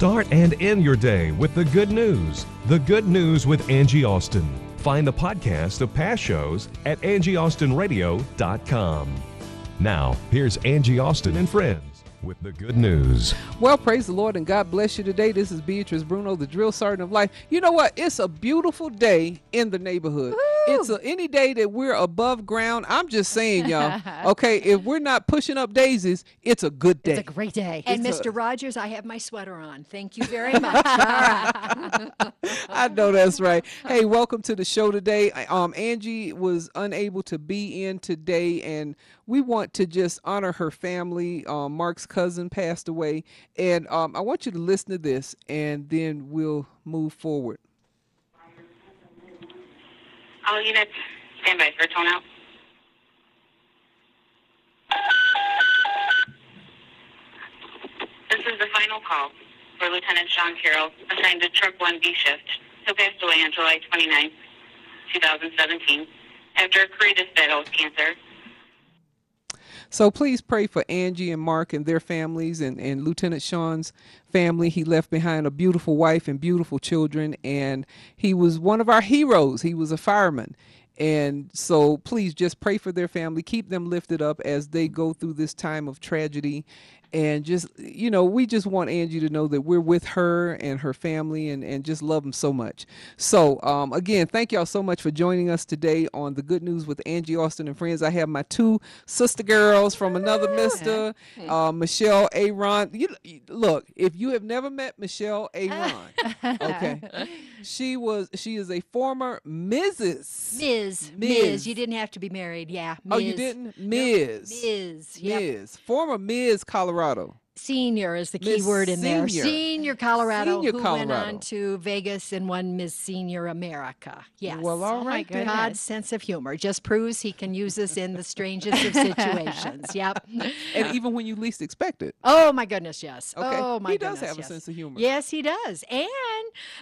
Start and end your day with the good news. The Good News with Angie Austin. Find the podcast of past shows at angieaustinradio.com. Now, here's Angie Austin and friends with the good news. Well, praise the Lord and God bless you today. This is Beatrice Bruno, the drill sergeant of life. You know what? It's a beautiful day in the neighborhood. It's a, any day that we're above ground. I'm just saying, y'all. Okay, if we're not pushing up daisies, it's a good day. It's a great day. And It's a- Mr. Rogers, I have my sweater on. Thank you very much. I know that's right. Hey, welcome to the show today. Um, Angie was unable to be in today, and we want to just honor her family. Um, Mark's cousin passed away, and um, I want you to listen to this, and then we'll move forward. All units, stand by for a tone out. This is the final call for Lieutenant Sean Carroll, assigned to Truck 1B shift, who passed away on July 29, 2017, after a courageous battle with cancer. So please pray for Angie and Mark and their families and, and Lieutenant Sean's family. He left behind a beautiful wife and beautiful children, and he was one of our heroes. He was a fireman. And so please just pray for their family. Keep them lifted up as they go through this time of tragedy. And just, you know, we just want Angie to know that we're with her and her family and, and just love them so much. So, um, again, thank y'all so much for joining us today on The Good News with Angie Austin and Friends. I have my two sister girls from another mister, uh, Michelle Aaron. You, look, if you have never met Michelle Aaron, okay, she was, she is a former Mrs. Ms. Ms. Ms. You didn't have to be married. Yeah. Oh, you didn't? Ms. Ms. Yep. Ms. Former Ms. Colorado. Senior is the key Miss word in there. Senior. Senior Colorado, Senior who Colorado. went on to Vegas and won Miss Senior America. Yes. Well, all my right. then. God's sense of humor just proves he can use us in the strangest of situations. Yep. And even when you least expect it. Oh my goodness, yes. Okay. Oh my goodness. He does goodness, have a sense of humor. Yes, he does. And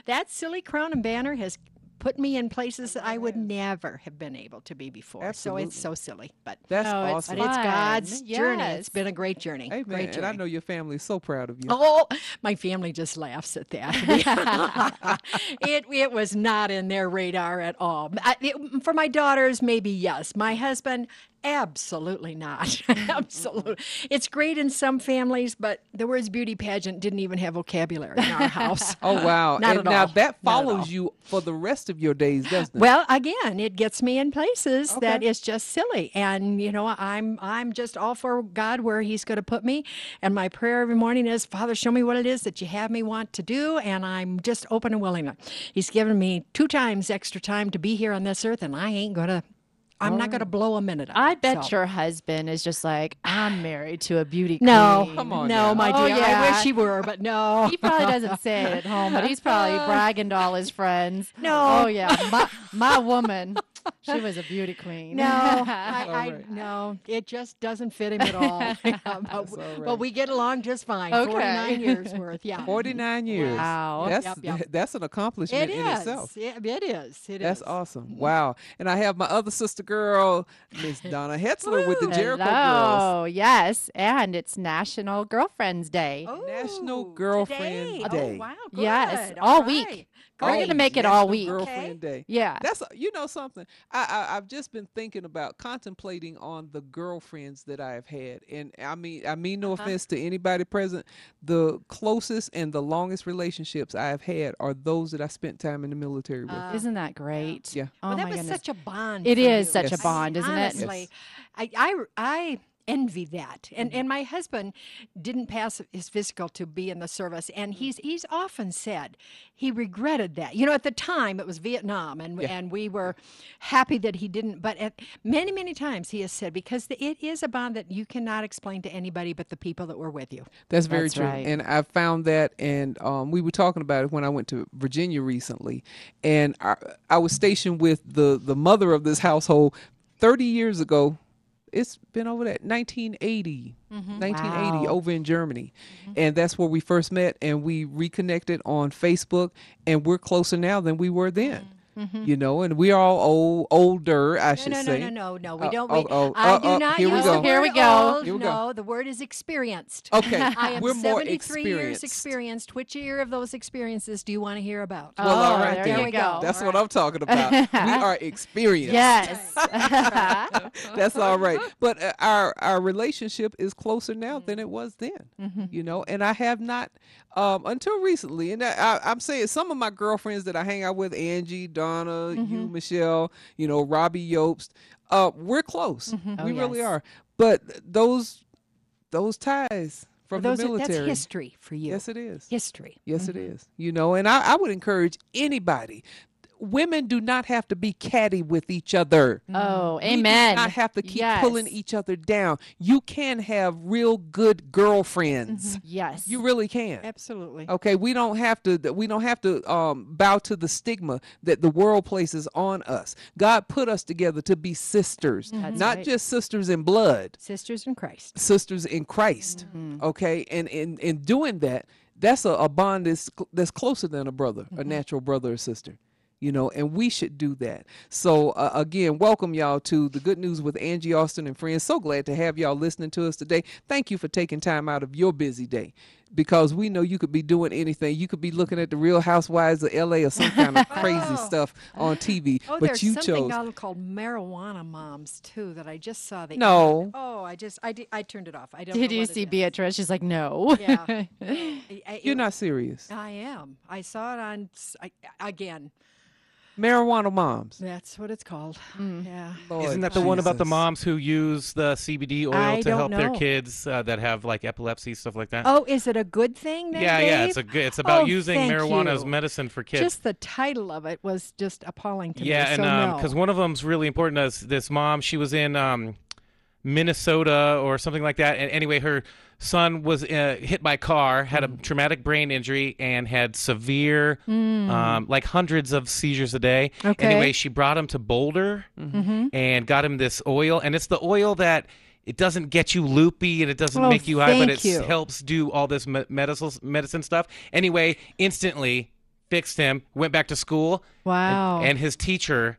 that silly crown and banner has put me in places that I would never have been able to be before. So it's so silly, but That's Oh, it's but it's fun. God's journey. It's been a great journey. Amen. Great journey. And I know your family is so proud of you. Oh, my family just laughs at that. it it was not in their radar at all. I, it- for my daughters, maybe yes. My husband, absolutely not. Mm-hmm. absolutely. It's great in some families, but the words beauty pageant didn't even have vocabulary in our house. Oh wow! Not and at now all. that Not at follows you for the rest of your days, doesn't it? Well, again, it gets me in places that Okay. is just silly, and you know, I'm I'm just all for God where He's going to put me. And my prayer every morning is, Father, show me what it is that you have me want to do, and I'm just open and willing. He's given me two times extra time to be here on this earth, and I ain't gonna. I'm not going to um, blow a minute. Of I bet so. your husband is just like, I'm married to a beauty queen. No. Come on no, now. my Oh, dear. I wish he were, but no. He probably doesn't say it at home, but he's probably bragging to all his friends. No. Oh yeah, my my woman, she was a beauty queen. No, I, all I right. no, it just doesn't fit him at all. Yeah, but, all but we get along just fine. Okay. Forty-nine years worth, yeah. Forty-nine years. Wow. That's Yep, yep. that's an accomplishment It in is. itself. Yeah, it is. It That's is. awesome. Mm-hmm. Wow. And I have my other sister girl, Miss Donna Hetzler with the Jericho Girls. Hello, yes, and it's National Girlfriends Day. Oh, National Oh, Girlfriend today. Day. Oh, wow. Yes, All, all right. week. We're gonna make it National all week. Girlfriend Day. Yeah. That's you know something. I, I I've just been thinking about contemplating on the girlfriends that I have had, and I mean I mean Uh-huh. no offense to anybody present. The closest and the longest relationships I have had are those that I spent time in the military with. Isn't that great? Yeah. Oh well, that my was goodness. such a bond. It is you. such a I mean, bond, isn't it? honestly, I, I, I envy that. And Mm-hmm. and my husband didn't pass his physical to be in the service, and Mm. he's he's often said he regretted that. You know, at the time it was Vietnam, and and we were happy that he didn't. But at many many times he has said because the, it is a bond that you cannot explain to anybody but the people that were with you. That's very That's true. right. And I found that, and um, we were talking about it when I went to Virginia recently. And I, I was stationed with the, the mother of this household 30 years ago. It's been over that 1980, 1980 mm-hmm. Wow. over in Germany. Mm-hmm. And that's where we first met. And we reconnected on Facebook. And we're closer now than we were then. Mm-hmm. You know, and we're all old, older, I should no, no, say. no, no, no, no. We Oh, don't. oh, we, oh, I uh, do uh, not here we use go. the word Here we go. old. Here we go. no, the word is experienced. Okay, I am we're more 73 years experienced. experienced. Which year of those experiences do you want to hear about? Well, all Oh, right there then. you go. That's what I'm talking about. we are experienced. Yes. That's all right. But uh, our our relationship is closer now than it was then. You know, and I have not um, until recently. And I, I, I'm saying some of my girlfriends that I hang out with, Angie, Donna, you, Michelle, you know, Robbie Yobst, uh, we're close. Oh, we really yes. are. But those those ties from those the are, military. that's history for you. Yes, it is. history. Yes, it is. You know, and I, I would encourage anybody. Women do not have to be catty with each other. Oh, We do amen. not have to keep Yes. pulling each other down. You can have real good girlfriends. Mm-hmm. Yes. You really can. Absolutely. Okay, we don't have to. We don't have to um, bow to the stigma that the world places on us. God put us together to be sisters, mm-hmm. That's not right. just sisters in blood, Sisters in Christ. sisters in Christ. Mm-hmm. Okay, and in in doing that, that's a, a bond that's that's closer than a brother, a natural brother or sister. You know, and we should do that. So uh, again, welcome y'all to the Good News with Angie Austin and friends. So glad to have y'all listening to us today. Thank you for taking time out of your busy day, because we know you could be doing anything. You could be looking at the Real Housewives of L.A. or some kind of crazy stuff on TV, Oh, but there's you something chose. out called marijuana moms too that I just saw. The No. ad. Oh, I just I, did, I turned it off. I don't. Did know you see. Beatrice? She's like, no. Yeah. I- I- You're it- not serious. I am. I saw it on s- I, again. Marijuana moms. That's what it's called. Mm. Yeah. Lord Isn't that the one about the moms who use the CBD oil I to help don't their kids uh, that have like epilepsy stuff like that? Oh, is it a good thing? Then, yeah, yeah. It's a good. It's about Oh, using thank marijuana as medicine for kids. Just the title of it was just appalling to yeah, me. and so um, no. because one of them's really important. As this mom, she was in um, Minnesota or something like that. And anyway, her son was uh, hit by a car, had a traumatic brain injury, and had severe, um, like hundreds of seizures a day. Okay. Anyway, she brought him to Boulder and got him this oil, and it's the oil that. It doesn't get you loopy and it doesn't Oh, make you high, but it you. helps do all this me- medical medicine stuff. Anyway, instantly fixed him, went back to school, wow. and his teacher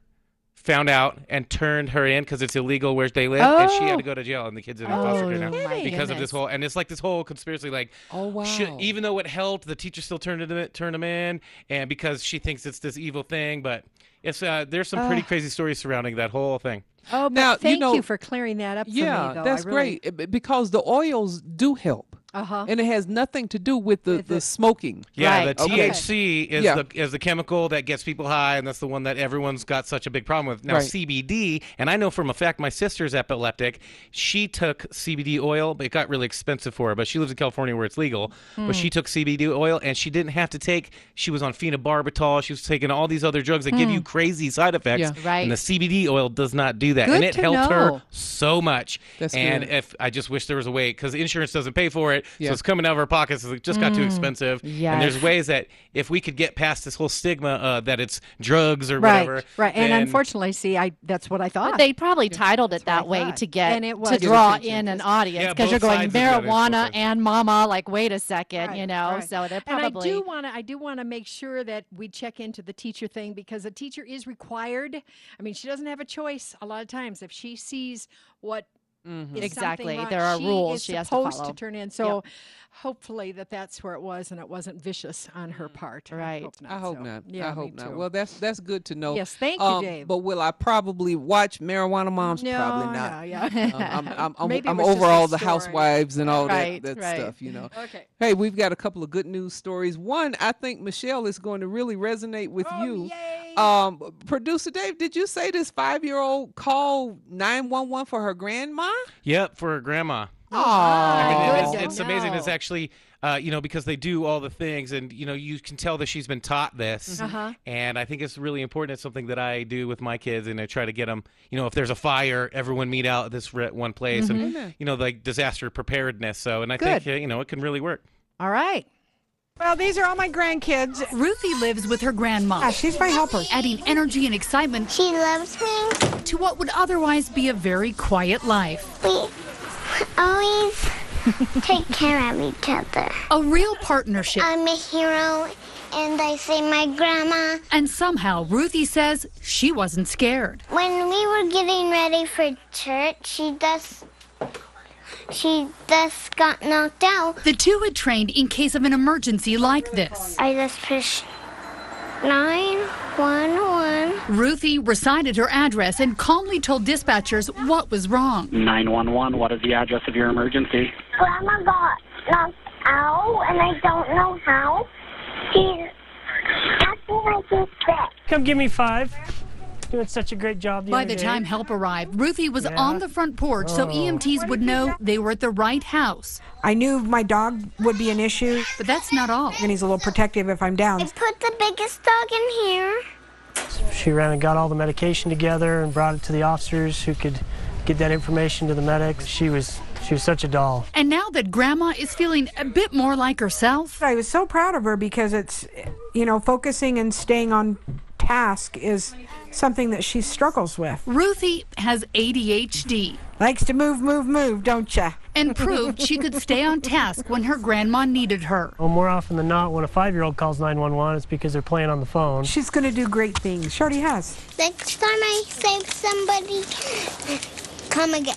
found out and turned her in because it's illegal where they live, and she had to Oh. go to jail, and the kids in foster care now Oh, my because of this whole. And it's like this whole conspiracy, like, Oh wow. should, even though it helped, the teacher still turned it turned him in, and because she thinks it's this evil thing, but it's uh, there's some pretty crazy stories surrounding that whole thing. oh, but Now, you thank you, for clearing that up for yeah, me, though. that's I really, great uh, because the oils do help, Uh-huh. and it has nothing to do with the the the- smoking. Yeah, Right. the Okay. THC is Yeah. the is the chemical that gets people high, and that's the one that everyone's got such a big problem with. Now Right. CBD, and I know from a fact, my sister's epileptic. She took CBD oil, but it got really expensive for her. But she lives in California where it's legal. But Hmm. she took CBD oil, and she didn't have to take. She was on phenobarbital. She was taking all these other drugs that give you crazy side effects. Hmm. Yeah. Right. And the CBD oil does not do that, Good and it to helped her so much. That's and good. if I just wish there was a way, because insurance doesn't pay for it, Yeah. so it's coming out of our pockets. It just got too expensive. And there's ways that if we could get past this whole stigma uh, that it's drugs or Right, whatever, right. And then- unfortunately, see, I that's what I thought. But they probably titled it what that way to get And it was. to draw in an audience Yeah, because you're going sides of it, both marijuana and mama. Like, wait a second, Right, you know. right. So they're probably. And I do want to. I do want to make sure that we check into the teacher thing because a teacher is required. I mean, she doesn't have a choice a lot of times if she sees what. Is something Exactly. There are she rules is she has to supposed follow. turn in. So, hopefully that that's where it was and it wasn't vicious on her part. Right. I hope not. I hope so, not. Yeah, I hope not. too. Well, that's that's good to know. Yes, thank you, Um, Dave. But will I probably watch Marijuana Moms? no, probably not. Yeah, yeah. Um, I'm I'm, I'm, Maybe I'm just over all the story. housewives and all Right, that, that right. stuff, you know. okay. Hey, we've got a couple of good news stories. One, I think Michelle is going to really resonate with Oh, you. yay. Um, producer Dave, did you say this five-year-old called nine one one for her grandma? Yep, for her grandma. Oh, I mean, it's, it's amazing. It's actually, uh, you know, because they do all the things, and you know, you can tell that she's been taught this. Uh-huh. And I think it's really important. It's something that I do with my kids, and I try to get them. You know, if there's a fire, everyone meet out at this one place, and you know, like disaster preparedness. So, and I think Good. uh, you know, it can really work. All right. Well, these are all my grandkids. Ruthie lives with her grandma, Ah, she's my helper. adding energy and excitement She loves me. to what would otherwise be a very quiet life. We always take care of each other. A real partnership. I'm a hero, and I say my grandma. And somehow Ruthie says she wasn't scared. When we were getting ready for church, she just she just got knocked out. The two had trained in case of an emergency like this. I just pushed nine one one. Ruthie recited her address and calmly told dispatchers what was wrong. 911, what is the address of your emergency? Grandma got knocked out, and I don't know how. She's acting like she's sick. Come give me five. Doing such a great job. The By other the day. time help arrived, Ruthie was Yeah. on the front porch so oh. EMTs would know they were at the right house. I knew my dog would be an issue, But that's not all. and he's a little protective if I'm I down. put the biggest dog in here. She ran and got all the medication together and brought it to the officers who could get that information to the medics. She was she was such a doll. And now that Grandma is feeling a bit more like herself, I was so proud of her because it's, you know, focusing and staying on task is something that she struggles with. Ruthie has ADHD Likes to move, move, move, don't ya? and proved she could stay on task when her grandma needed her. Well, more often than not, when a five-year-old calls 911, it's because they're playing on the phone. She's going to do great things. She already has. Next time I save somebody, come again.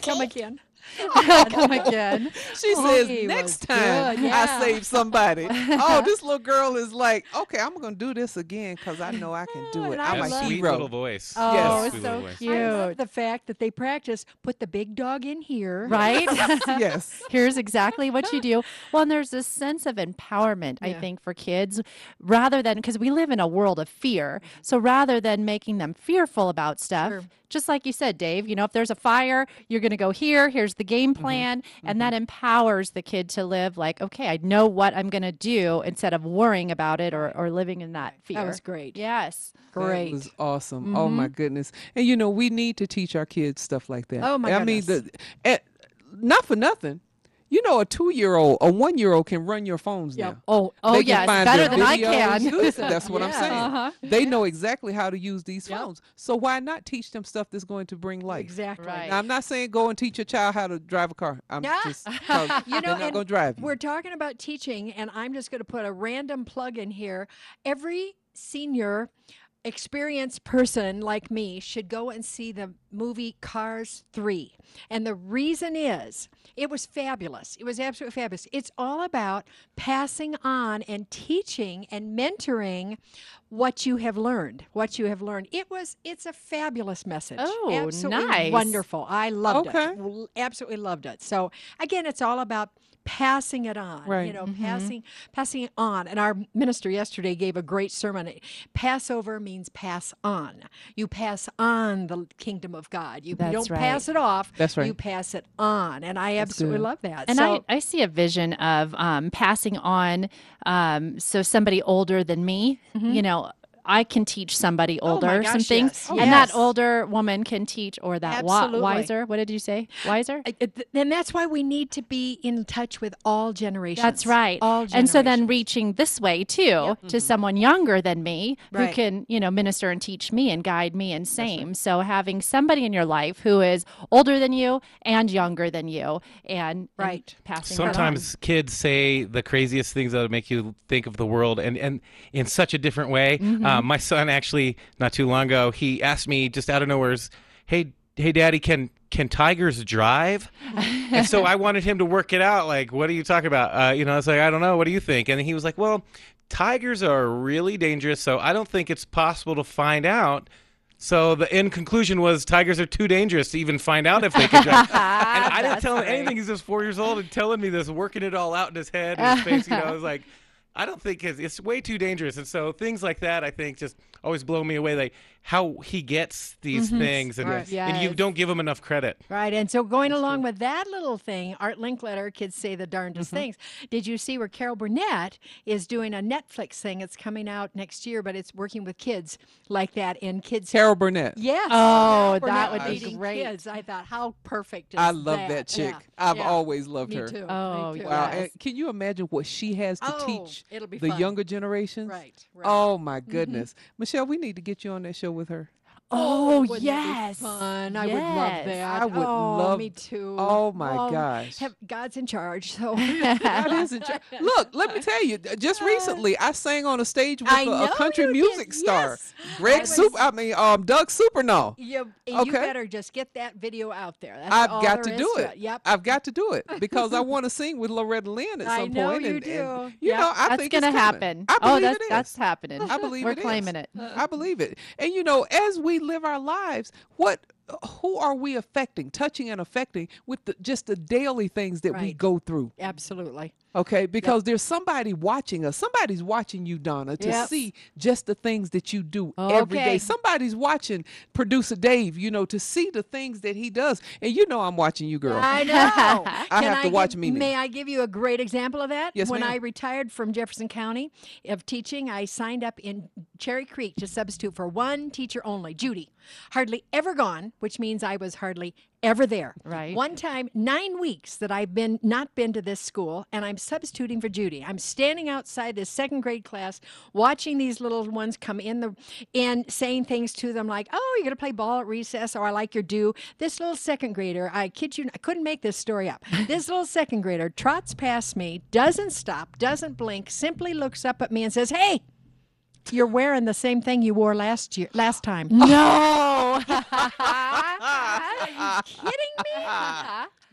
Come again. Come again. She Oh, says next time yeah. I save somebody. oh, this little girl is like, okay, I'm gonna do this again because I know I can do oh, it. I I'm a sweet hero. little voice. Oh, Yes. it's Sweet so voice. cute. I love the fact that they practice put the big dog in here. Right? yes. Here's exactly what you do. Well, and there's this sense of empowerment, I think, for kids, rather than because we live in a world of fear. So rather than making them fearful about stuff, Sure. Just like you said, Dave, you know, if there's a fire, you're going to go here. Here's the game mm-hmm. plan. And mm-hmm. that empowers the kid to live like, okay, I know what I'm going to do instead of worrying about it or, or living in that fear. That was great. Yes. Great. That was awesome. Oh mm-hmm. my goodness. And you know, we need to teach our kids stuff like that. Oh, my I mean, the, eh, not for nothing. You know, a two-year-old, a one-year-old can run your phones Yeah. now. Oh, oh They yes, better their than I can. Listen, that's what I'm saying. Uh-huh. They know exactly how to use these Yep. phones. So why not teach them stuff that's going to bring life? Exactly. Right. Now, I'm not saying go and teach your child how to drive a car. I'm Yeah. just 'cause You know, not going to drive you. We're talking about teaching, and I'm just going to put a random plug in here. Every senior experienced person like me should go and see the movie Cars 3. And the reason is it was fabulous. It was absolutely fabulous. It's all about passing on and teaching and mentoring what you have learned. What you have learned. It was it's a fabulous message. Oh, absolutely nice. wonderful. I loved Okay. it. Absolutely loved it. So again, it's all about passing it on. You Right. know, passing passing it on. And our minister yesterday gave a great sermon. Passover means pass on. You pass on the kingdom of God. You, you don't right. pass it off. That's right. You pass it on. And I absolutely good. love that. And so, I, I see a vision of um, passing on. Um, so somebody older than me, you know, I can teach somebody Mm-hmm. Oh my older some things, yes. and Yes. that older woman can teach, or that wa- wiser. What did you say? Wiser. I- it- and that's why we need to be in touch with all generations. That's right. All and so then reaching this way too to someone younger than me who can, you know, minister and teach me and guide me and same. So having somebody in your life who is older than you and younger than you and, and Right. passing that on. Sometimes kids say the craziest things that make you think of the world, and, and in such a different way. Mm-hmm. Uh, my son actually, not too long ago, he asked me just out of nowhere, "Hey, hey, Daddy, can can tigers drive?" and so I wanted him to work it out. Like, what are you talking about? Uh, you know, I was like, I don't know. What do you think? And he was like, Well, tigers are really dangerous, so I don't think it's possible to find out. So the end conclusion was tigers are too dangerous to even find out if they can drive. and I didn't That's tell him great. anything. He's just four years old and telling me this, working it all out in his head and his face. You know, I was like, I don't think it's, it's way too dangerous, and so things like that I think just always blow me away. Like how he gets these Mhm. things, and, Right. and you don't give him enough credit. Right. And so going along with that little thing, Art Linkletter, kids say the darndest Mm-hmm. things. Did you see where Carol Burnett is doing a Netflix thing? It's coming out next year, but it's working with kids like that in kids. Carol Burnett. Yes. Oh, Carol that would be great. Kids. I thought, how perfect is I love that, chick. Yeah. I've Yeah. always loved Me her. too. Oh, Me too. Wow. Yes. And can you imagine what she has to Oh, teach it'll be the fun. younger generations? Right, right. Oh my goodness. Michelle, we need to get you on that show with her. Oh, wouldn't that be yes. fun. I would love that. I would oh, love- Me too. Oh, my gosh. have- God's in charge. So God is in charge. Look, let me tell you, just recently I sang on a stage with I a, know a country you did, music star. yes. Greg I Super was- I mean um Doug Supernaw. You, you Okay. better just get that video out there. That's I've all got there to is do it. Yep. I've got to do it because I want to sing with Loretta Lynn at I some know point, you and, do. and, you Yep. know, I that's think gonna it's coming. happen. I oh, believe that's it is. that's happening. I believe We're it is. claiming it. I believe it. And you know, as we live our lives, what who are we affecting, touching and affecting with the, just the daily things that we go through? Absolutely. Okay, because there's somebody watching us. Somebody's watching you, Donna, to Yep. see just the things that you do every Okay. day. Somebody's watching producer Dave, you know, to see the things that he does. And you know I'm watching you, girl. I know. I Can have to give- watch me. May I give you a great example of that? Yes, when. I retired from Jefferson County of teaching, I signed up in Cherry Creek to substitute for one teacher only, Judy. Hardly ever gone, which means I was hardly ever there. Right. One time, nine weeks that I've been not been to this school, and I'm substituting for Judy. I'm standing outside this second grade class, watching these little ones come in the and saying things to them like, "Oh, you're gonna play ball at recess," or "I like your do." This little second grader, I kid you, I couldn't make this story up. this little second grader trots past me, doesn't stop, doesn't blink, simply looks up at me and says, "Hey." You're wearing the same thing you wore last year, last time. No. Are you kidding me?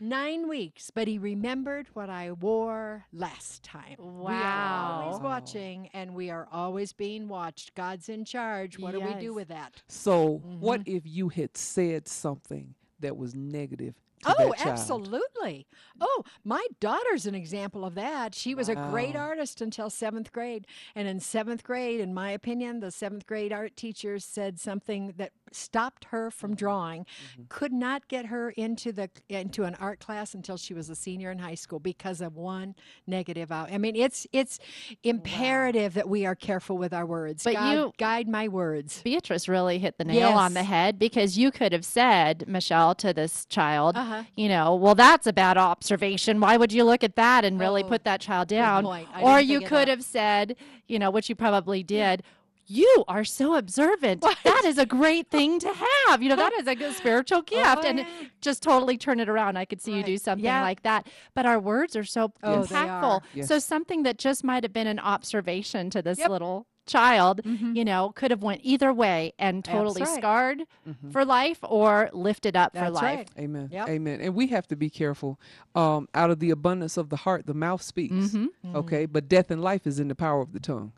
Nine weeks, but he remembered what I wore last time. Wow. We are always watching, and we are always being watched. God's in charge. What do we do Yes. with that? So, what Mm-hmm. if you had said something that was negative to Oh, absolutely. Oh, my daughter's an example of that. She was a great artist until seventh grade. And in seventh grade, in my opinion, the seventh grade art teacher said something that stopped her from drawing, Mm-hmm. could not get her into the into an art class until she was a senior in high school because of one negative out. I mean, it's it's imperative that we are careful with our words. But God, you- guide my words. Beatrice really hit the nail on the head because you could have said, Michelle, to this child, Uh-huh. you know, well, that's a bad observation. Why would you look at that and really Oh, put that child down? Or you could have said, you know, which you probably did. You are so observant. That is a great thing to have. You know, that is a good spiritual gift. and yeah. just totally turn it around. I could see you do something Yeah. like that. But our words are so Oh, they impactful. are. Yes. So something that just might have been an observation to this Yep. little child, Mhm. you know, could have went either way and totally right. scarred Mhm. for life or lifted up for life. right. Amen. Yep. Amen. And we have to be careful. Um, out of the abundance of the heart, the mouth speaks. Mhm. Okay, but death and life is in the power of the tongue.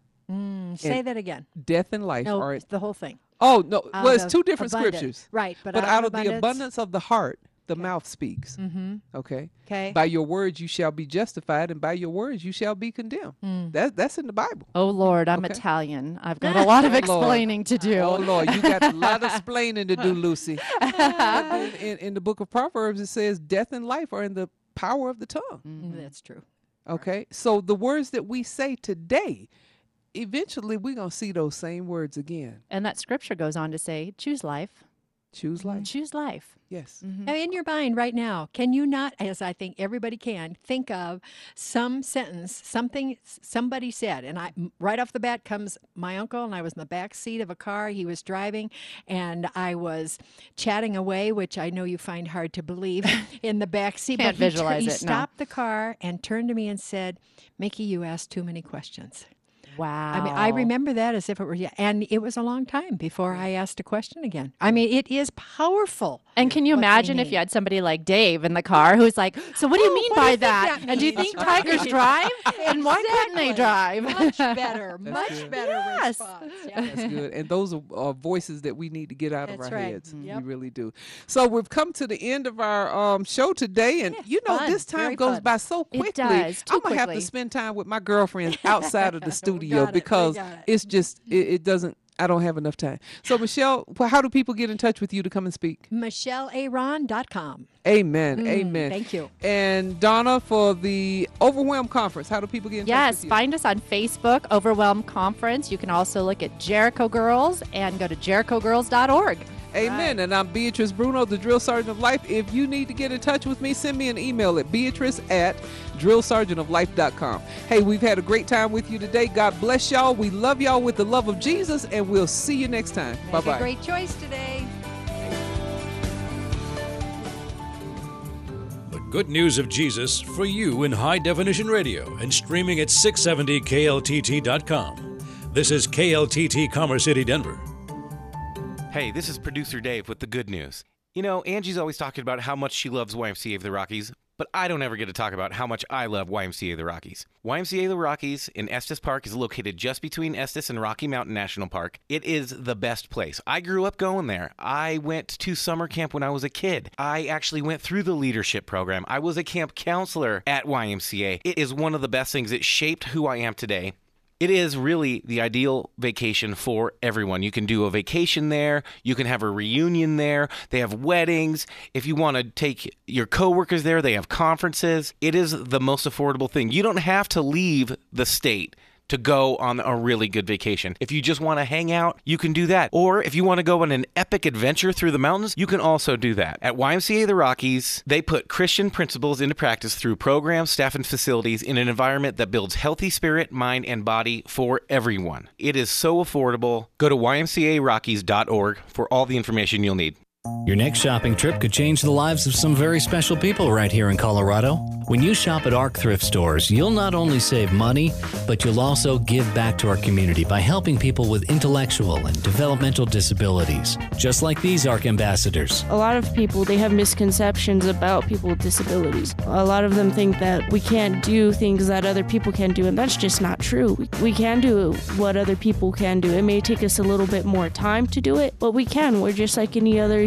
Mm, say And that again. Death and life No, are. the whole thing. Oh no! Out well, it's two different abundance. scriptures. Right, but, But, out of the abundance- abundance of the heart, the mouth speaks. Mm-hmm. Okay. Okay. By your words you shall be justified, and by your words you shall be condemned. Mm. That that's in the Bible. Oh Lord, I'm Okay. Italian. I've got a lot of Oh, explaining to do. Oh Lord, you got a lot of explaining to do, Lucy. But then in, in the book of Proverbs, it says death and life are in the power of the tongue. Mm, That's true. Okay, so the words that we say today, eventually we're gonna see those same words again. And that scripture goes on to say, choose life. Choose mm-hmm. life. Choose life. Yes. Mm-hmm. Now, in your mind right now, can you not, as I think everybody can, think of some sentence, something somebody said, and I, right off the bat comes my uncle, and I was in the back seat of a car. He was driving, and I was chatting away, which I know you find hard to believe in the back seat. Can't but he, tur- visualize he it, no. stopped the car and turned to me and said, "Mickey, you asked too many questions." Wow. I mean, I remember that as if it were, yeah, and it was a long time before I asked a question again. I mean, it is powerful. And can you what they imagine if you had somebody like Dave in the car who's like, "So what do you Oh, mean what do you by that? that and do you think Right. tigers drive? and why couldn't they drive?" Much better, much good. better Yes. response. Yeah. That's good. And those are uh, voices that we need to get out of our right. heads. Yep. We really do. So we've come to the end of our um, show today, and you know fun. this time Very goes fun. by so It quickly. does, too I'm gonna have to spend time with my girlfriends outside of the studio got it, because it. it's just it, it doesn't. I don't have enough time. So Michelle, how do people get in touch with you to come and speak? MichelleAron.com. Amen. Mm, Amen. thank you. And Donna for the Overwhelm Conference. How do people get in touch Yes, with you? Yes, find us on Facebook, Overwhelm Conference. You can also look at Jericho Girls and go to jerichogirls.org. Amen. And I'm Beatrice Bruno, the Drill Sergeant of Life. If you need to get in touch with me, send me an email at beatrice at drillsergeantoflife.com. Hey, we've had a great time with you today. God bless y'all. We love y'all with the love of Jesus, and we'll see you next time. Bye bye. great choice today. The good news of Jesus for you in high definition radio and streaming at 670kltt.com. This is KLTT Commerce City, Denver. Hey, this is producer Dave with the good news. You know, Angie's always talking about how much she loves YMCA of the Rockies, but I don't ever get to talk about how much I love YMCA of the Rockies. YMCA of the Rockies in Estes Park is located just between Estes and Rocky Mountain National Park. It is the best place. I grew up going there. I went to summer camp when I was a kid. I actually went through the leadership program. I was a camp counselor at YMCA. It is one of the best things. It shaped who I am today. It is really the ideal vacation for everyone. You can do a vacation there, you can have a reunion there, they have weddings. If you want to take your coworkers there, they have conferences. It is the most affordable thing. You don't have to leave the state to go on a really good vacation. If you just want to hang out, you can do that. Or if you want to go on an epic adventure through the mountains, you can also do that. At YMCA the Rockies, they put Christian principles into practice through programs, staff, and facilities in an environment that builds healthy spirit, mind, and body for everyone. It is so affordable. Go to ymcarockies.org for all the information you'll need. Your next shopping trip could change the lives of some very special people right here in Colorado. When you shop at ARC thrift stores, you'll not only save money, but you'll also give back to our community by helping people with intellectual and developmental disabilities, just like these ARC ambassadors. A lot of people they have misconceptions about people with disabilities. A lot of them think that we can't do things that other people can do, and that's just not true. We, can do what other people can do. It may take us a little bit more time to do it, but we can. We're just like any other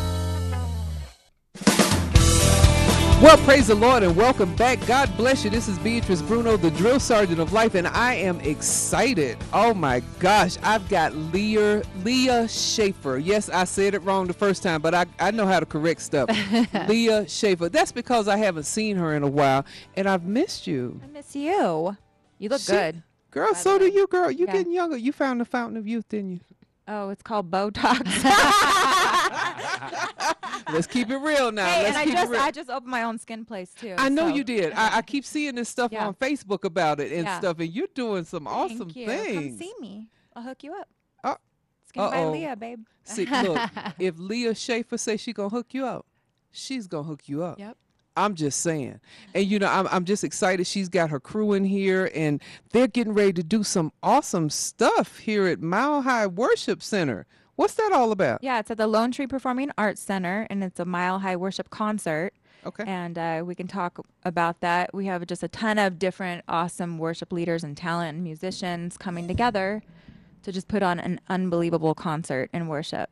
Well, praise the Lord and welcome back. God bless you. This is Beatrice Bruno, the drill sergeant of life, and I am excited. Oh my gosh, I've got Leah Leah Schaefer. Yes, I said it wrong the first time, but I, I know how to correct stuff. Leah Schaefer. That's because I haven't seen her in a while, and I've missed you. I miss you. You look She- good. Girl, so do you, girl. You Yeah. getting younger. You found the fountain of youth, didn't you? Oh, it's called Botox. Let's keep it real now. hey, Let's and I just I just opened my own skin place too. I know so- you did. I, I keep seeing this stuff Yeah. on Facebook about it and Yeah. stuff, and you're doing some Thank awesome you. things. Come see me. I'll hook you up. Uh, oh, Skin uh-oh. Leah, babe. See, look, if Leah Schaefer says she gonna hook you up, she's gonna hook you up. Yep. I'm just saying, and you know, I'm I'm just excited. She's got her crew in here, and they're getting ready to do some awesome stuff here at Mile High Worship Center. What's that all about? Yeah, it's at the Lone Tree Performing Arts Center, and it's a Mile High Worship concert. Okay. And uh, we can talk about that. We have just a ton of different awesome worship leaders and talent and musicians coming together to just put on an unbelievable concert in worship.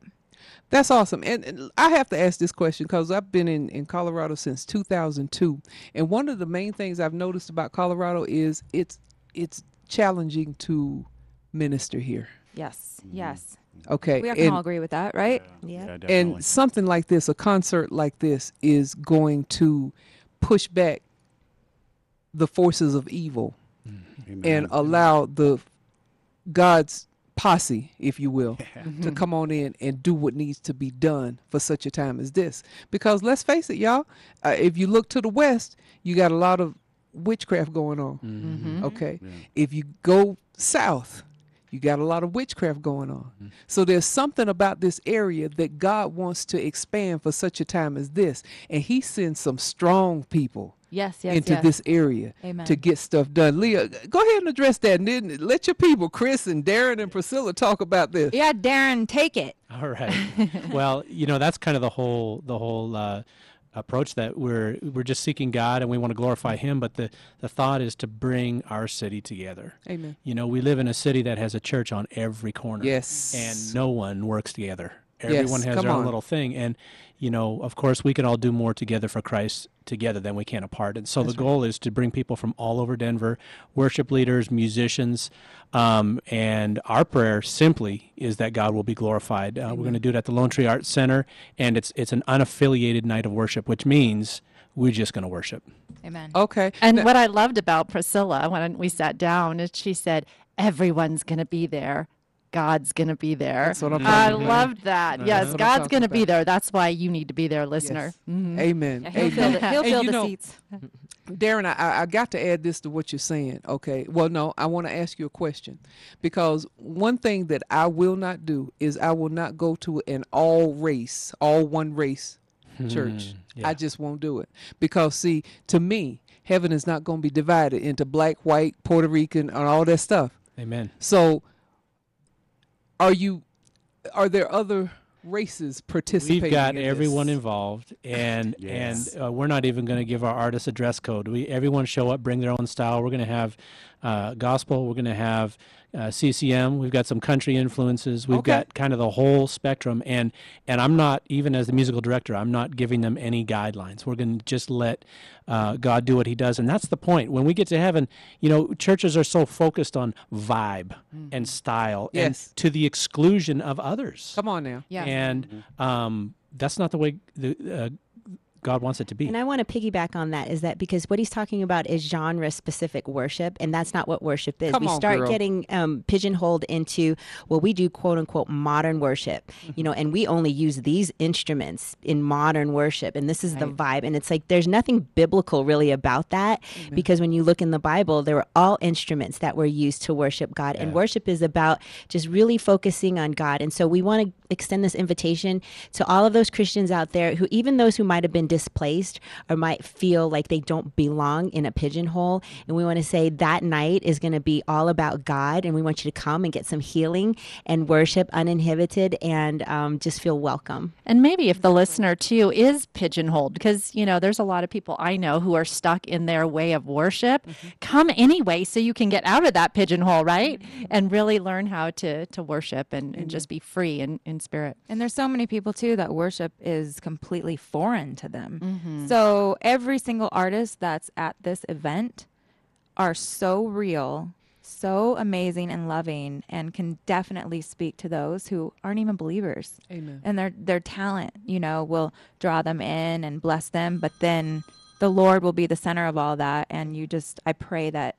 That's awesome. And, and I have to ask this question because I've been in, in Colorado since 2002. And one of the main things I've noticed about Colorado is it's it's challenging to minister here. Yes, yes. Okay. We can and, all agree with that, right? Yeah. and something like this, a concert like this, is going to push back the forces of evil and allow the God's posse, if you will, to come on in and do what needs to be done for such a time as this. Because let's face it, y'all, uh, if you look to the west, you got a lot of witchcraft going on. Mhm. Okay, if you go south, you got a lot of witchcraft going on. So there's something about this area that God wants to expand for such a time as this, and He sends some strong people Yes, yes, into yes. this area Amen. to get stuff done. Leah, go ahead and address that, and then let your people, Chris and Darren and Priscilla, talk about this. Yeah, Darren, take it. All right. well, you know that's kind of the whole the whole uh, approach that we're we're just seeking God and we want to glorify Him, but the the thought is to bring our city together. Amen. You know, we live in a city that has a church on every corner. Yes. And no one works together. Yes, Everyone has their own on. little thing, and you know, of course, we can all do more together for Christ together than we can apart. And so That's the goal is to bring people from all over Denver, worship leaders, musicians, um, and our prayer simply is that God will be glorified. Uh, we're going to do it at the Lone Tree Arts Center, and it's it's an unaffiliated night of worship, which means we're just going to worship. Amen. Okay. And what I loved about Priscilla when we sat down is she said, everyone's going to be there. God's going to be there. That's what I'm I talking about. loved that. That's Yes, God's going to be there. That's why you need to be there, listener. Mhm. Amen. Yeah, he'll fill the- he'll fill the know, seats. Darren, I- I, I got to add this to what you're saying. Okay. Well, no, I want to ask you a question because one thing that I will not do is I will not go to an all race, all one race church. Hmm, I just won't do it because, see, to me, heaven is not going to be divided into black, white, Puerto Rican, and all that stuff. Amen. So, are you? Are there other races participating? We've got in everyone this? involved, and Yes. and uh, we're not even going to give our artists a dress code. We everyone show up, bring their own style. We're going to have uh, gospel. We're going to have uh, CCM. We've got some country influences. We've Okay. got kind of the whole spectrum, and and I'm not even as the musical director. I'm not giving them any guidelines. We're going to just let uh, God do what He does, and that's the point. When we get to heaven, you know, churches are so focused on vibe and style, Mm-hmm. Yes. and to the exclusion of others. Come on now. Yeah. And um, that's not the way the, uh, God wants it to be. And I want to piggyback on that is that because what he's talking about is genre specific worship, and that's not what worship is. Come we on, start girl. getting um, pigeonholed into, well, we do quote unquote modern worship, you know, and we only use these instruments in modern worship, and this is the vibe. And it's like there's nothing biblical really about that because when you look in the Bible, there were all instruments that were used to worship God, and worship is about just really focusing on God. And so we want to extend this invitation to all of those Christians out there who, even those who might have been displaced or might feel like they don't belong in a pigeonhole. And we want to say that night is going to be all about God. And we want you to come and get some healing and worship uninhibited and um, just feel welcome. And maybe if the listener too is pigeonholed, because you know there's a lot of people I know who are stuck in their way of worship. Mm-hmm. Come anyway, so you can get out of that pigeonhole, right? Mm-hmm. And really learn how to to worship and, and mm-hmm. just be free in, in spirit. And there's so many people too that worship is completely foreign to them. Mhm. So every single artist that's at this event are so real, so amazing and loving, and can definitely speak to those who aren't even believers. Amen. And their their talent, you know, will draw them in and bless them. But then the Lord will be the center of all that, and you just I pray that,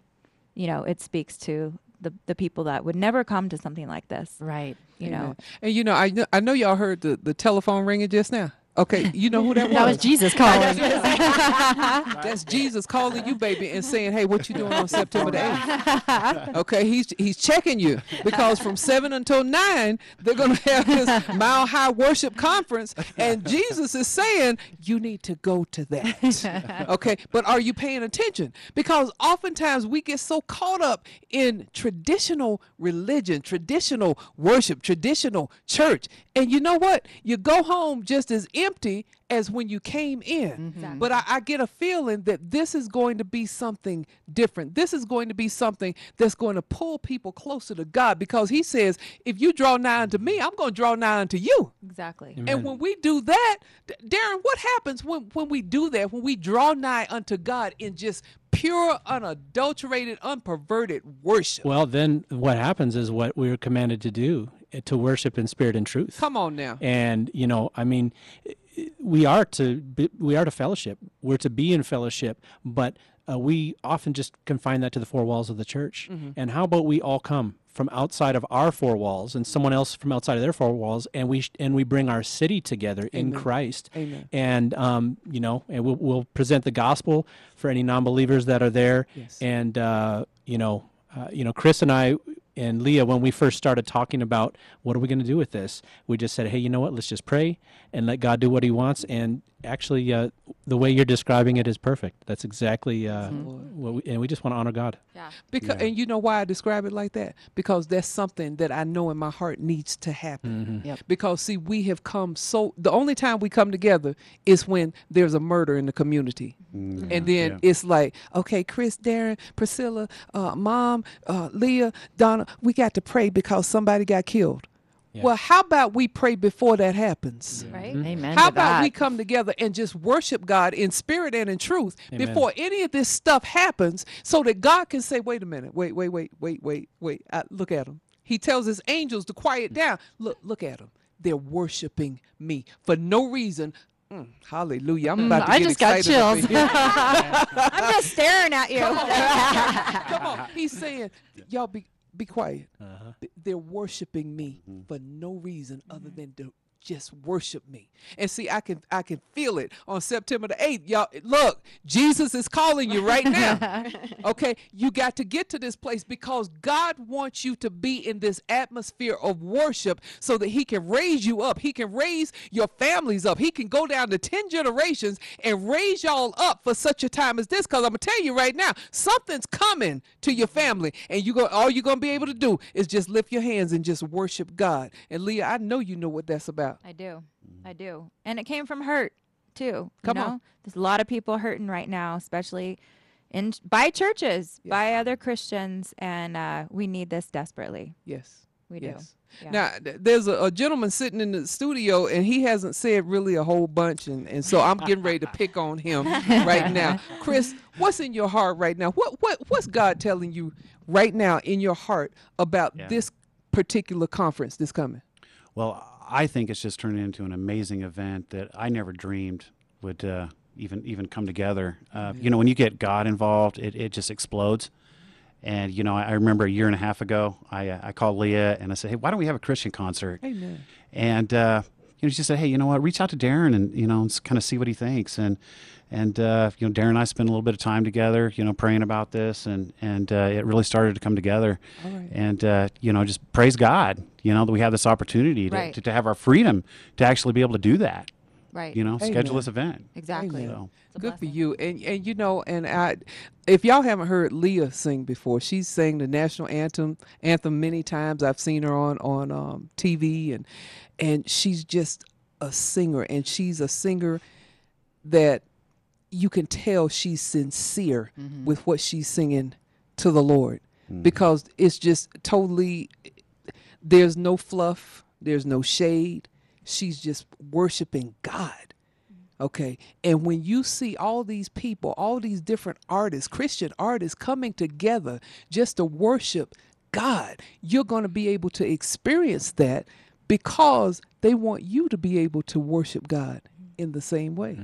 you know, it speaks to the the people that would never come to something like this. Right. You know. And you know, I kn- I know y'all heard the, the telephone ringing just now. Okay, you know who that was? That was Jesus calling. That's Jesus calling you, baby, and saying, "Hey, what you doing on September the 8th? Okay, he's he's checking you because from seven until nine they're gonna have this Mile High Worship Conference, and Jesus is saying you need to go to that. Okay, but are you paying attention? Because oftentimes we get so caught up in traditional religion, traditional worship, traditional church, and you know what? You go home just as empty as when you came in. Mm-hmm. But I, I get a feeling that this is going to be something different. This is going to be something that's going to pull people closer to God because He says, if you draw nigh unto me, I'm going to draw nigh unto you. Exactly. And when we do that, D- Darren, what happens when, when we do that, when we draw nigh unto God in just pure, unadulterated, unperverted worship? Well, then what happens is what we are commanded to do to worship in spirit and truth. Come on now. And you know, I mean, we are to be, we are to fellowship. We're to be in fellowship, but uh, we often just confine that to the four walls of the church. Mhm. And how about we all come from outside of our four walls and someone else from outside of their four walls, and we sh- and we bring our city together in Christ. Amen. And um, you know, and we'll, we'll present the gospel for any non-believers that are there. Yes. And uh, you know, uh, you know, Chris and I and Leah, when we first started talking about what are we going to do with this, we just said, hey, you know what? Let's just pray and let God do what He wants. And actually, uh, the way you're describing it is perfect. That's exactly uh, what we, and we just want to honor God. Yeah. Because and you know why I describe it like that? Because that's something that I know in my heart needs to happen. Mhm. Yep. Because see, we have come so the only time we come together is when there's a murder in the community. And then Yeah. it's like, okay, Chris, Darren, Priscilla, uh, Mom, uh, Leah, Donna, we got to pray because somebody got killed. Well, how about we pray before that happens? Right. Mm-hmm. Amen. How to about we come together and just worship God in spirit and in truth Amen. before any of this stuff happens so that God can say, wait a minute, wait, wait, wait, wait, wait, wait. Uh, look at him. He tells his angels to quiet down. Look, look at them. They're worshiping me for no reason. Mm, hallelujah. I'm Mm, about to I get just got excited up chills. I'm just staring at you. Come on. Come on. He's saying, y'all be be quiet. Uh-huh. They're worshiping me for no reason other than to just worship me. And see, I can I can feel it on September the 8th. Y'all look, Jesus is calling you right now. okay, you got to get to this place because God wants you to be in this atmosphere of worship so that he can raise you up. He can raise your families up. He can go down to 10 generations and raise y'all up for such a time as this cuz I'm going to tell you right now, something's coming to your family and you go all you're going to be able to do is just lift your hands and just worship God. And Leah, I know you know what that's about. I do. I do. And it came from hurt too. Come you on. know? There's a lot of people hurting right now, especially in by churches, by other Christians, and uh, we need this desperately. Yes. We do. Yeah. Now, th- there's a, a gentleman sitting in the studio, and he hasn't said really a whole bunch, and, and so I'm getting ready to pick on him right now. Chris, what's in your heart right now? What what what's God telling you right now in your heart about Yeah. this particular conference that's coming? Well, I think it's just turned into an amazing event that I never dreamed would uh, even even come together. Uh, you know, when you get God involved, it, it just explodes. And you know, I, I remember a year and a half ago, I uh, I called Leah and I said, "Hey, why don't we have a Christian concert?" Amen. And uh, you know, she said, "Hey, you know what? Reach out to Darren and you know, and kind of see what he thinks." And and uh, you know, Darren and I spent a little bit of time together, you know, praying about this, and and uh, it really started to come together. All right. And uh, you know, just praise God, you know, that we have this opportunity to, Right. to, to have our freedom to actually be able to do that. Right. You know, schedule this event. Exactly. So, Good for you. And and you know, and I if y'all haven't heard Leah sing before, she's sang the national anthem anthem many times. I've seen her on on um, TV and and she's just a singer and she's a singer that you can tell she's sincere mm-hmm. with what she's singing to the Lord mm. because it's just totally there's no fluff, there's no shade. She's just worshiping God. Mm-hmm. Okay. And when you see all these people, all these different artists, Christian artists coming together just to worship God, you're going to be able to experience that because they want you to be able to worship God in the same way.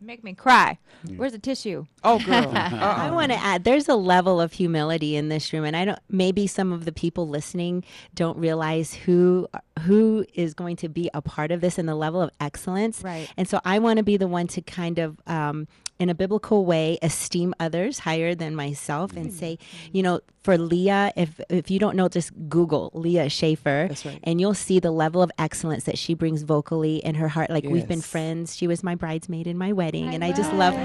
Make me cry. Where's the tissue? Oh, girl. I want to add there's a level of humility in this room and I don't maybe some of the people listening don't realize who who is going to be a part of this and the level of excellence. Right. And so I want to be the one to kind of um in a biblical way esteem others higher than myself and mm. say, you know, for Leah, if if you don't know, just Google Leah Schaefer right. and you'll see the level of excellence that she brings vocally in her heart. Like we've been friends. She was my bridesmaid in my wedding and I just love her.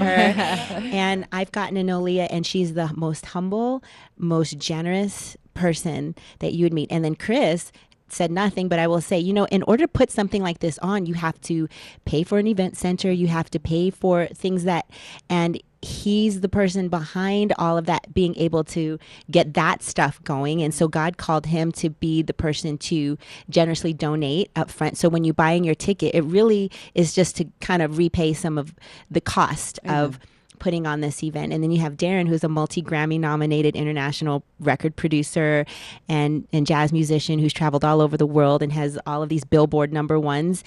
and I've gotten to know Leah, and she's the most humble, most generous person that you would meet. And then Chris said nothing, but I will say, you know, in order to put something like this on, you have to pay for an event center, you have to pay for things that, and he's the person behind all of that being able to get that stuff going. And so god called him to be the person to generously donate up front so when you're buying your ticket it really is just to kind of repay some of the cost of putting on this event. And then you have Darren, who's a multi Grammy nominated international record producer and, and jazz musician who's traveled all over the world and has all of these Billboard number ones.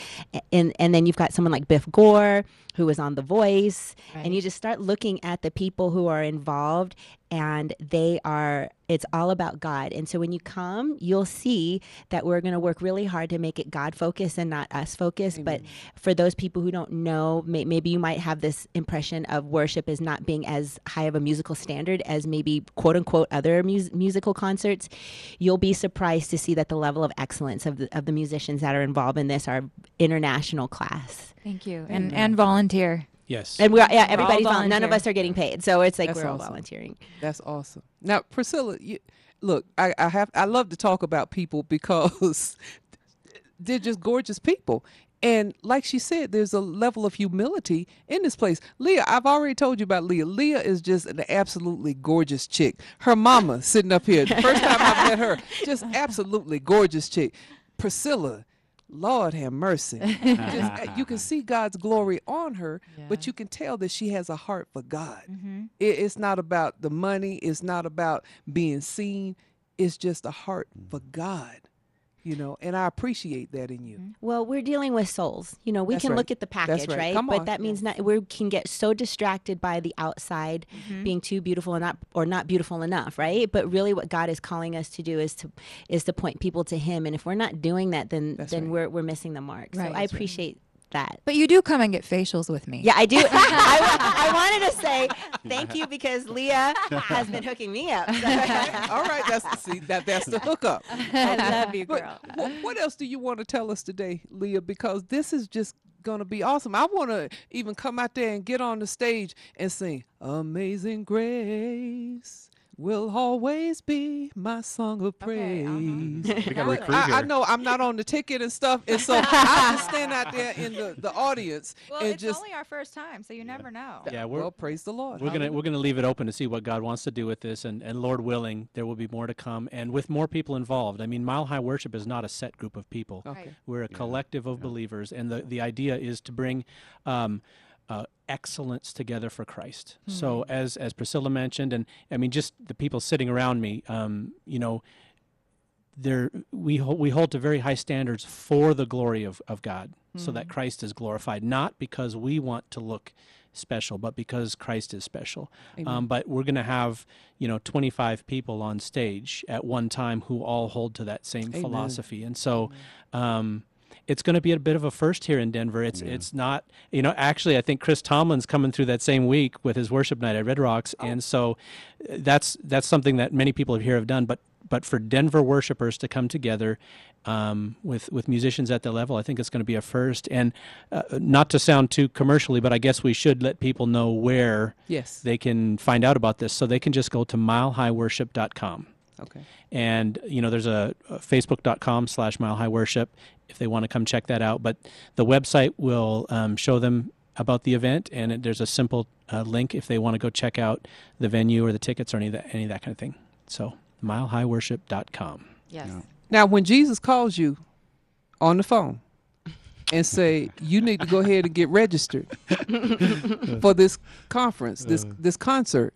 And, and then you've got someone like Biff Gore, who was on The Voice, and you just start looking at the people who are involved, and they are. It's all about God, and so when you come, you'll see that we're going to work really hard to make it God focused and not us focused. But for those people who don't know, may, maybe you might have this impression of worship as not being as high of a musical standard as maybe quote unquote other mus- musical concerts. You'll be surprised to see that the level of excellence of the, of the musicians that are involved in this are international class. Thank you. And and volunteer. Yes. And we are, yeah, everybody's vol- none of us are getting paid, so it's like That's we're all volunteering. That's awesome. Now, Priscilla, you, look, I, I have I love to talk about people because they're just gorgeous people. And like she said, there's a level of humility in this place. Leah, I've already told you about Leah. Leah is just an absolutely gorgeous chick. Her mama sitting up here. The first time I met her, just absolutely gorgeous chick. Priscilla, Lord have mercy. Just, uh, you can see God's glory on her, but you can tell that she has a heart for God. It, it's not about the money. It's not about being seen. It's just a heart for God, you know. And I appreciate that in you. Well, we're dealing with souls. You know, we That's can right. look at the That's package, right. right? Come but that means not we can get so distracted by the outside Mm-hmm. being too beautiful and not or not beautiful enough, right? But really what God is calling us to do is to is to point people to him. And if we're not doing that, then then we're we're missing the mark. So Right. I That's right. appreciate that. But you do come and get facials with me. Yeah, I do. I, wa- I wanted to say thank you because Leah has been hooking me up. All right, that's the see that that's the hookup. I love you, But girl. wh- what else do you want to tell us today, Leah? Because this is just gonna be awesome. I want to even come out there and get on the stage and sing "Amazing Grace." Will always be my song of praise. We got a But I, I know I'm not on the ticket and stuff, and so I just stand out there in the, the audience Well, and it's just only our first time, so you never know. Yeah, we're well, praise the Lord. We're gonna we're gonna leave it open to see what God wants to do with this, and, and Lord willing, there will be more to come, and with more people involved. I mean, Mile High Worship is not a set group of people. Okay. We're a collective of believers, and the the idea is to bring. Um, uh, excellence together for Christ. So as as Priscilla mentioned, and I mean just the people sitting around me, um, you know, there we hold, we hold to very high standards for the glory of, of God, so that Christ is glorified, not because we want to look special, but because Christ is special. Um, but we're going to have you know 25 people on stage at one time who all hold to that same Amen. philosophy, and so. Um, it's going to be a bit of a first here in Denver. It's it's not you know actually I think Chris Tomlin's coming through that same week with his worship night at Red Rocks, and so uh, that's that's something that many people here have done. But but for Denver worshipers to come together um, with with musicians at the level, I think it's going to be a first. And uh, not to sound too commercially, but I guess we should let people know where Yes. they can find out about this. So they can just go to milehighworship.com. Okay. And you know, there's a, a facebook.com slash mile high worship if they want to come check that out. But the website will um, show them about the event, and it, there's a simple uh, link if they want to go check out the venue or the tickets or any of that, any of that kind of thing. So milehighworship.com. Yes. Now, when Jesus calls you on the phone and say you need to go ahead and get registered for this conference, this this concert,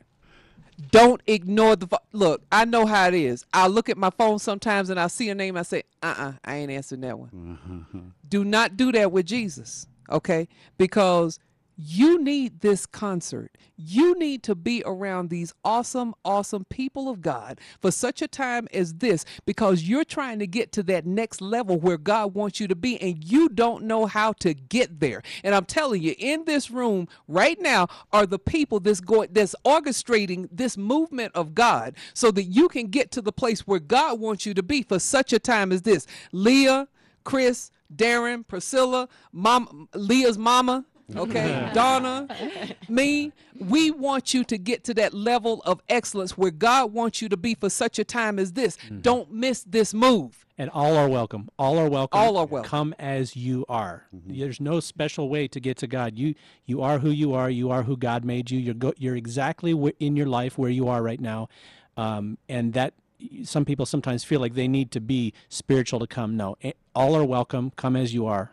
don't ignore the pho- look. I know how it is. I look at my phone sometimes and I see a name. I say, "Uh, uh I ain't answering that one." do not do that with Jesus, okay? Because you need this concert. You need to be around these awesome, awesome people of God for such a time as this because you're trying to get to that next level where God wants you to be and you don't know how to get there. And I'm telling you, in this room right now are the people that's going that's orchestrating this movement of God so that you can get to the place where God wants you to be for such a time as this. Leah, Chris, Darren, Priscilla, mom, Leah's mama, okay, Donna, me. We want you to get to that level of excellence where God wants you to be for such a time as this. Don't miss this move. And all are welcome. All are welcome. All are welcome. Come as you are. There's no special way to get to God. You you are who you are. You are who God made you. You're go, you're exactly wh- in your life where you are right now, um, and that some people sometimes feel like they need to be spiritual to come. No, all are welcome. Come as you are.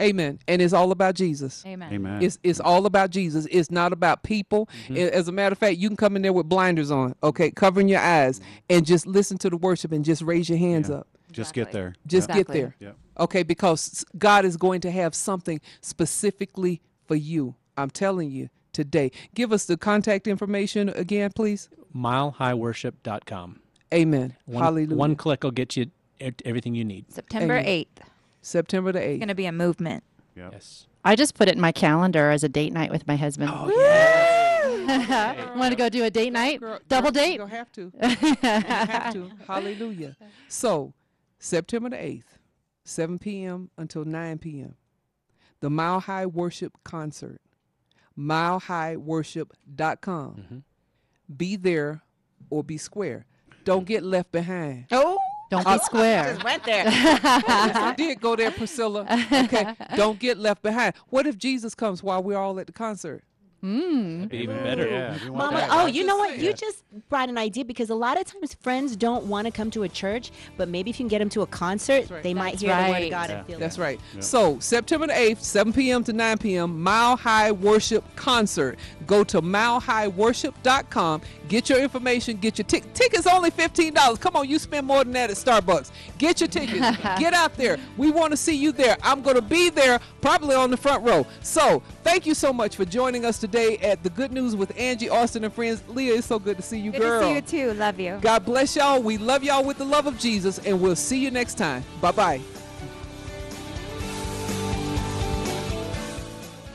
Amen. And it's all about Jesus. Amen. Amen. It's it's all about Jesus. It's not about people. Mm-hmm. A- As a matter of fact, you can come in there with blinders on, okay, covering your eyes, mm-hmm. and just listen to the worship and just raise your hands Yeah. up. Just get there. Just Yeah. get there. Yep. Okay, because God is going to have something specifically for you I'm telling you today. Give us the contact information again, please. milehighworship.com. Amen. One, Hallelujah. One click will get you everything you need. September Amen. 8th. September the 8th. It's 8th. going to be a movement. Yes. I just put it in my calendar as a date night with my husband. Oh, yeah. Want to go do a date night? Double date? You don't have to. You have to. Hallelujah. So, September the 8th, 7 p.m. until 9 p.m. The Mile High Worship Concert. MileHighWorship.com. Mm-hmm. Be there or be square. Don't get left behind. Oh, Don't be square. I just went there. Yes, I did go there, Priscilla. Okay, don't get left behind. What if Jesus comes while we're all at the concert? Mm. Be even better. Yeah, we Mama, that. oh, you know what? You just brought an idea because a lot of times friends don't want to come to a church, but maybe if you can get them to a concert, right. they might That's hear the word of God Yeah. and feel That's it. right. So September 8th, 7 p.m. to 9 p.m., Mile High Worship Concert. Go to milehighworship.com. Get your information. Get your ticket. Tickets only $15. Come on, you spend more than that at Starbucks. Get your tickets. Get out there. We want to see you there. I'm going to be there probably on the front row. So thank you so much for joining us today at the Good News with Angie Austin and friends. Leah, it's so good to see you, Good girl. to see you too. Love you. God bless y'all. We love y'all with the love of Jesus, and we'll see you next time. Bye bye.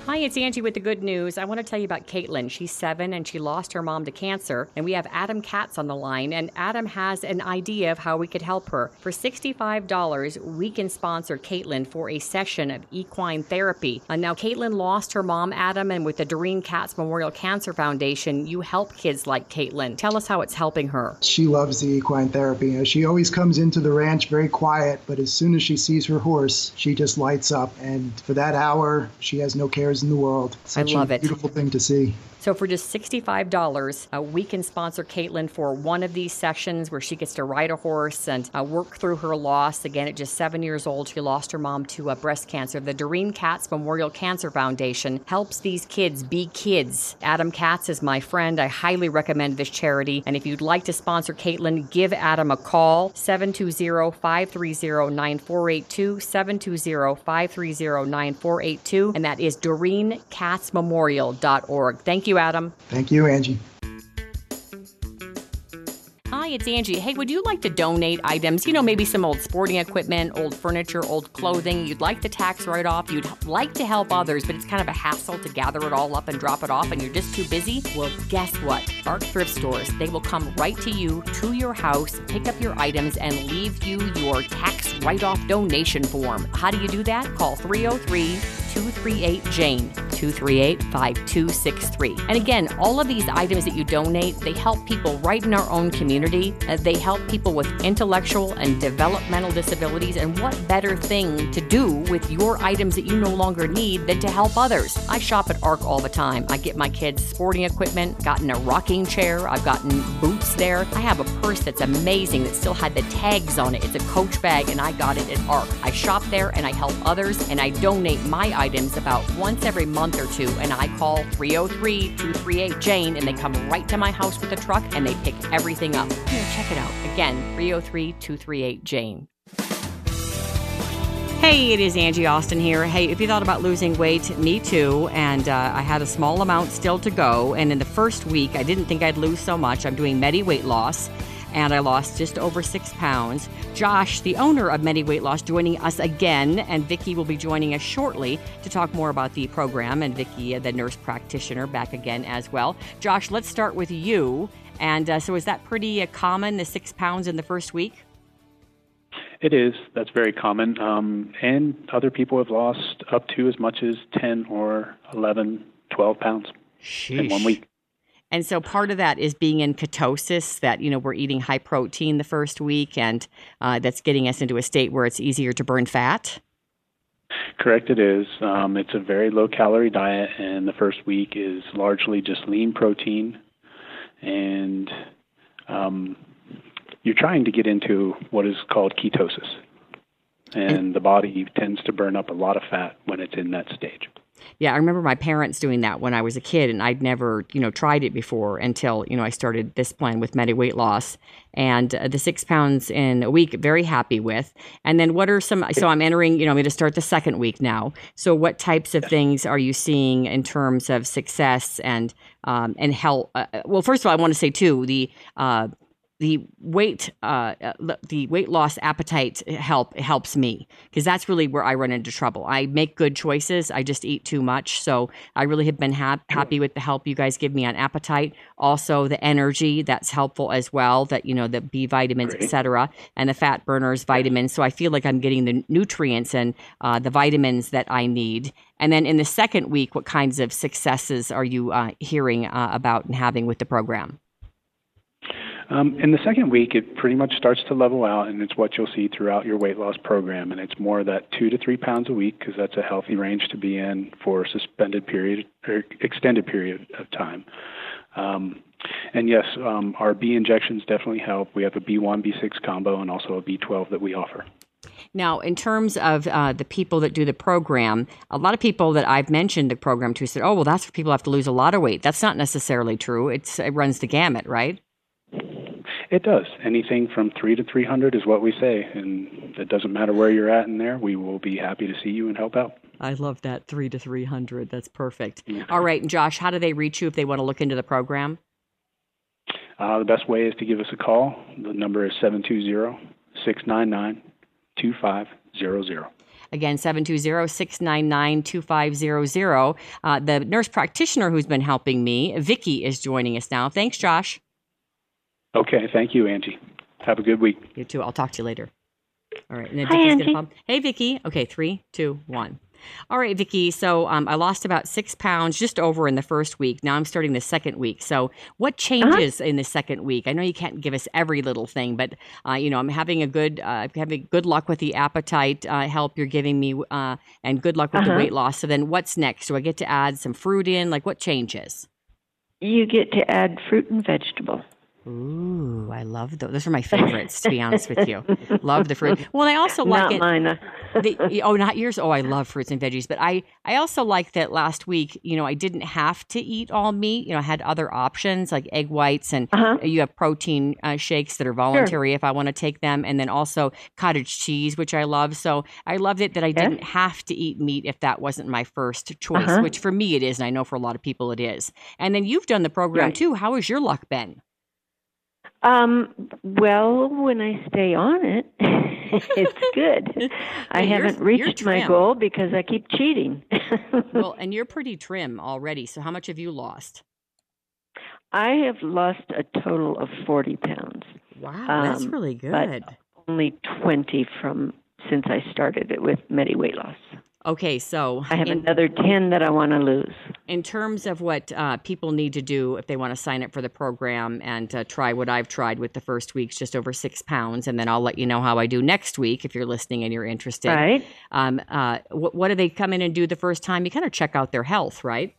Hi, it's Angie with the good news. I want to tell you about Caitlin. She's seven and she lost her mom to cancer. And we have Adam Katz on the line, and Adam has an idea of how we could help her. For $65, we can sponsor Caitlin for a session of equine therapy. Uh, now, Caitlin lost her mom, Adam, and with the Doreen Katz Memorial Cancer Foundation, you help kids like Caitlin. Tell us how it's helping her. She loves the equine therapy. You know, She always comes into the ranch very quiet, but as soon as she sees her horse, she just lights up. And for that hour, she has no cares in the world. Such love a it. beautiful thing to see. So for just $65, uh, we can sponsor Caitlin for one of these sessions where she gets to ride a horse and uh, work through her loss. Again, at just seven years old, she lost her mom to uh, breast cancer. The Doreen Katz Memorial Cancer Foundation helps these kids be kids. Adam Katz is my friend. I highly recommend this charity. And if you'd like to sponsor Caitlin, give Adam a call 720-530-9482, 720-530-9482, and that is DoreenKatzMemorial.org. Thank you, Adam. Thank you, Angie. It's Angie. Hey, would you like to donate items? You know, maybe some old sporting equipment, old furniture, old clothing. You'd like the tax write off. You'd like to help others, but it's kind of a hassle to gather it all up and drop it off, and you're just too busy? Well, guess what? Arc Thrift Stores, they will come right to you, to your house, pick up your items, and leave you your tax write off donation form. How do you do that? Call 303 238 Jane, 238 5263. And again, all of these items that you donate, they help people right in our own community. Uh, they help people with intellectual and developmental disabilities. And what better thing to do with your items that you no longer need than to help others? I shop at ARC all the time. I get my kids sporting equipment, gotten a rocking chair, I've gotten boots there. I have a purse that's amazing that still had the tags on it. It's a coach bag, and I got it at ARC. I shop there and I help others, and I donate my items about once every month or two. And I call 303 238 Jane, and they come right to my house with a truck and they pick everything up. Check it out. Again, 303 238 Jane. Hey, it is Angie Austin here. Hey, if you thought about losing weight, me too. And uh, I had a small amount still to go. And in the first week, I didn't think I'd lose so much. I'm doing Medi Weight Loss, and I lost just over six pounds. Josh, the owner of Medi Weight Loss, joining us again, and Vicki will be joining us shortly to talk more about the program. And Vicki, the nurse practitioner, back again as well. Josh, let's start with you. And uh, so, is that pretty uh, common, the six pounds in the first week? It is. That's very common. Um, and other people have lost up to as much as 10 or 11, 12 pounds in one week. And so part of that is being in ketosis, that, you know, we're eating high protein the first week, and uh, that's getting us into a state where it's easier to burn fat. Correct, it is. Um, it's a very low calorie diet, and the first week is largely just lean protein. And um, you're trying to get into what is called ketosis. And the body tends to burn up a lot of fat when it's in that stage. Yeah, I remember my parents doing that when I was a kid, and I'd never, you know, tried it before until you know I started this plan with Medi Weight Loss, and uh, the six pounds in a week, very happy with. And then what are some? So I'm entering, you know, I'm going to start the second week now. So what types of things are you seeing in terms of success and um, and health? Uh, well, first of all, I want to say too the. Uh, the weight uh, uh, the weight loss appetite help helps me because that's really where I run into trouble. I make good choices. I just eat too much. So I really have been ha- happy with the help you guys give me on appetite. Also the energy that's helpful as well. That you know the B vitamins, etc., and the fat burners vitamins. So I feel like I'm getting the nutrients and uh, the vitamins that I need. And then in the second week, what kinds of successes are you uh, hearing uh, about and having with the program? Um, in the second week, it pretty much starts to level out, and it's what you'll see throughout your weight loss program. And it's more that two to three pounds a week because that's a healthy range to be in for a suspended period or extended period of time. Um, and yes, um, our B injections definitely help. We have a B1, B6 combo, and also a B12 that we offer. Now, in terms of uh, the people that do the program, a lot of people that I've mentioned the program to said, "Oh, well, that's for people who have to lose a lot of weight." That's not necessarily true. It's it runs the gamut, right? It does. Anything from three to three hundred is what we say, and it doesn't matter where you're at in there. We will be happy to see you and help out. I love that three to three hundred. That's perfect. All right, and Josh, how do they reach you if they want to look into the program? Uh, the best way is to give us a call. The number is 720 699 2500. Again, 720-699-2500. Uh, the nurse practitioner who's been helping me, Vicki, is joining us now. Thanks, Josh. Okay, thank you, Angie. Have a good week. You too. I'll talk to you later. All right. And then Hi, Vicki's Angie. gonna pop. Hey, Vicki. Okay, three, two, one. All right, Vicki. So um, I lost about six pounds just over in the first week. Now I'm starting the second week. So what changes in the second week? I know you can't give us every little thing, but uh, you know I'm having a good uh, having good luck with the appetite uh, help you're giving me, uh, and good luck with the Uh-huh. weight loss. So then what's next? Do I get to add some fruit in? Like what changes? You get to add fruit and vegetable. Ooh, I love those. Those are my favorites, to be honest with you. Love the fruit. Well, I also like Not it. mine. uh, the, oh, not yours. Oh, I love fruits and veggies, but I I also like that last week. You know, I didn't have to eat all meat. You know, I had other options like egg whites, and you have protein uh, shakes that are voluntary if I want to take them, and then also cottage cheese, which I love. So I loved it that I didn't have to eat meat if that wasn't my first choice, Uh-huh. which for me it is, and I know for a lot of people it is. And then you've done the program Right. too. How has your luck been? Um, well, when I stay on it, it's good. I Yeah, haven't reached my goal because I keep cheating. well, and you're pretty trim already. So how much have you lost? I have lost a total of 40 pounds. Wow, that's Um, really but good. only 20 from since I started it with Medi Weight Loss. Okay, so I have in- another 10 that I want to lose. In terms of what uh, people need to do if they want to sign up for the program and uh, try what I've tried with the first week's just over six pounds, and then I'll let you know how I do next week if you're listening and you're interested. Right. Um, uh, what, what do they come in and do the first time? You kind of check out their health, right?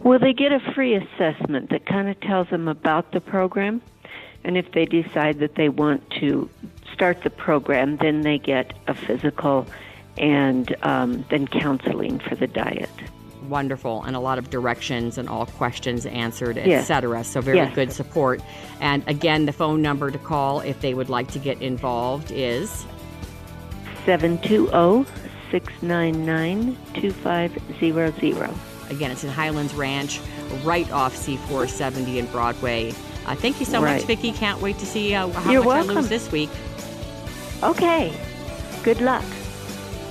Well, they get a free assessment that kind of tells them about the program. And if they decide that they want to start the program, then they get a physical and um, then counseling for the diet. Wonderful, and a lot of directions and all questions answered, Yes. etc. So very Yes. good support. And again, the phone number to call if they would like to get involved is 720 699 2500. Again, it's in Highlands Ranch, right off C470 and Broadway. Uh, thank you so much, Vicki. Can't wait to see uh, how You're much I welcome. lose this week. Okay. Good luck.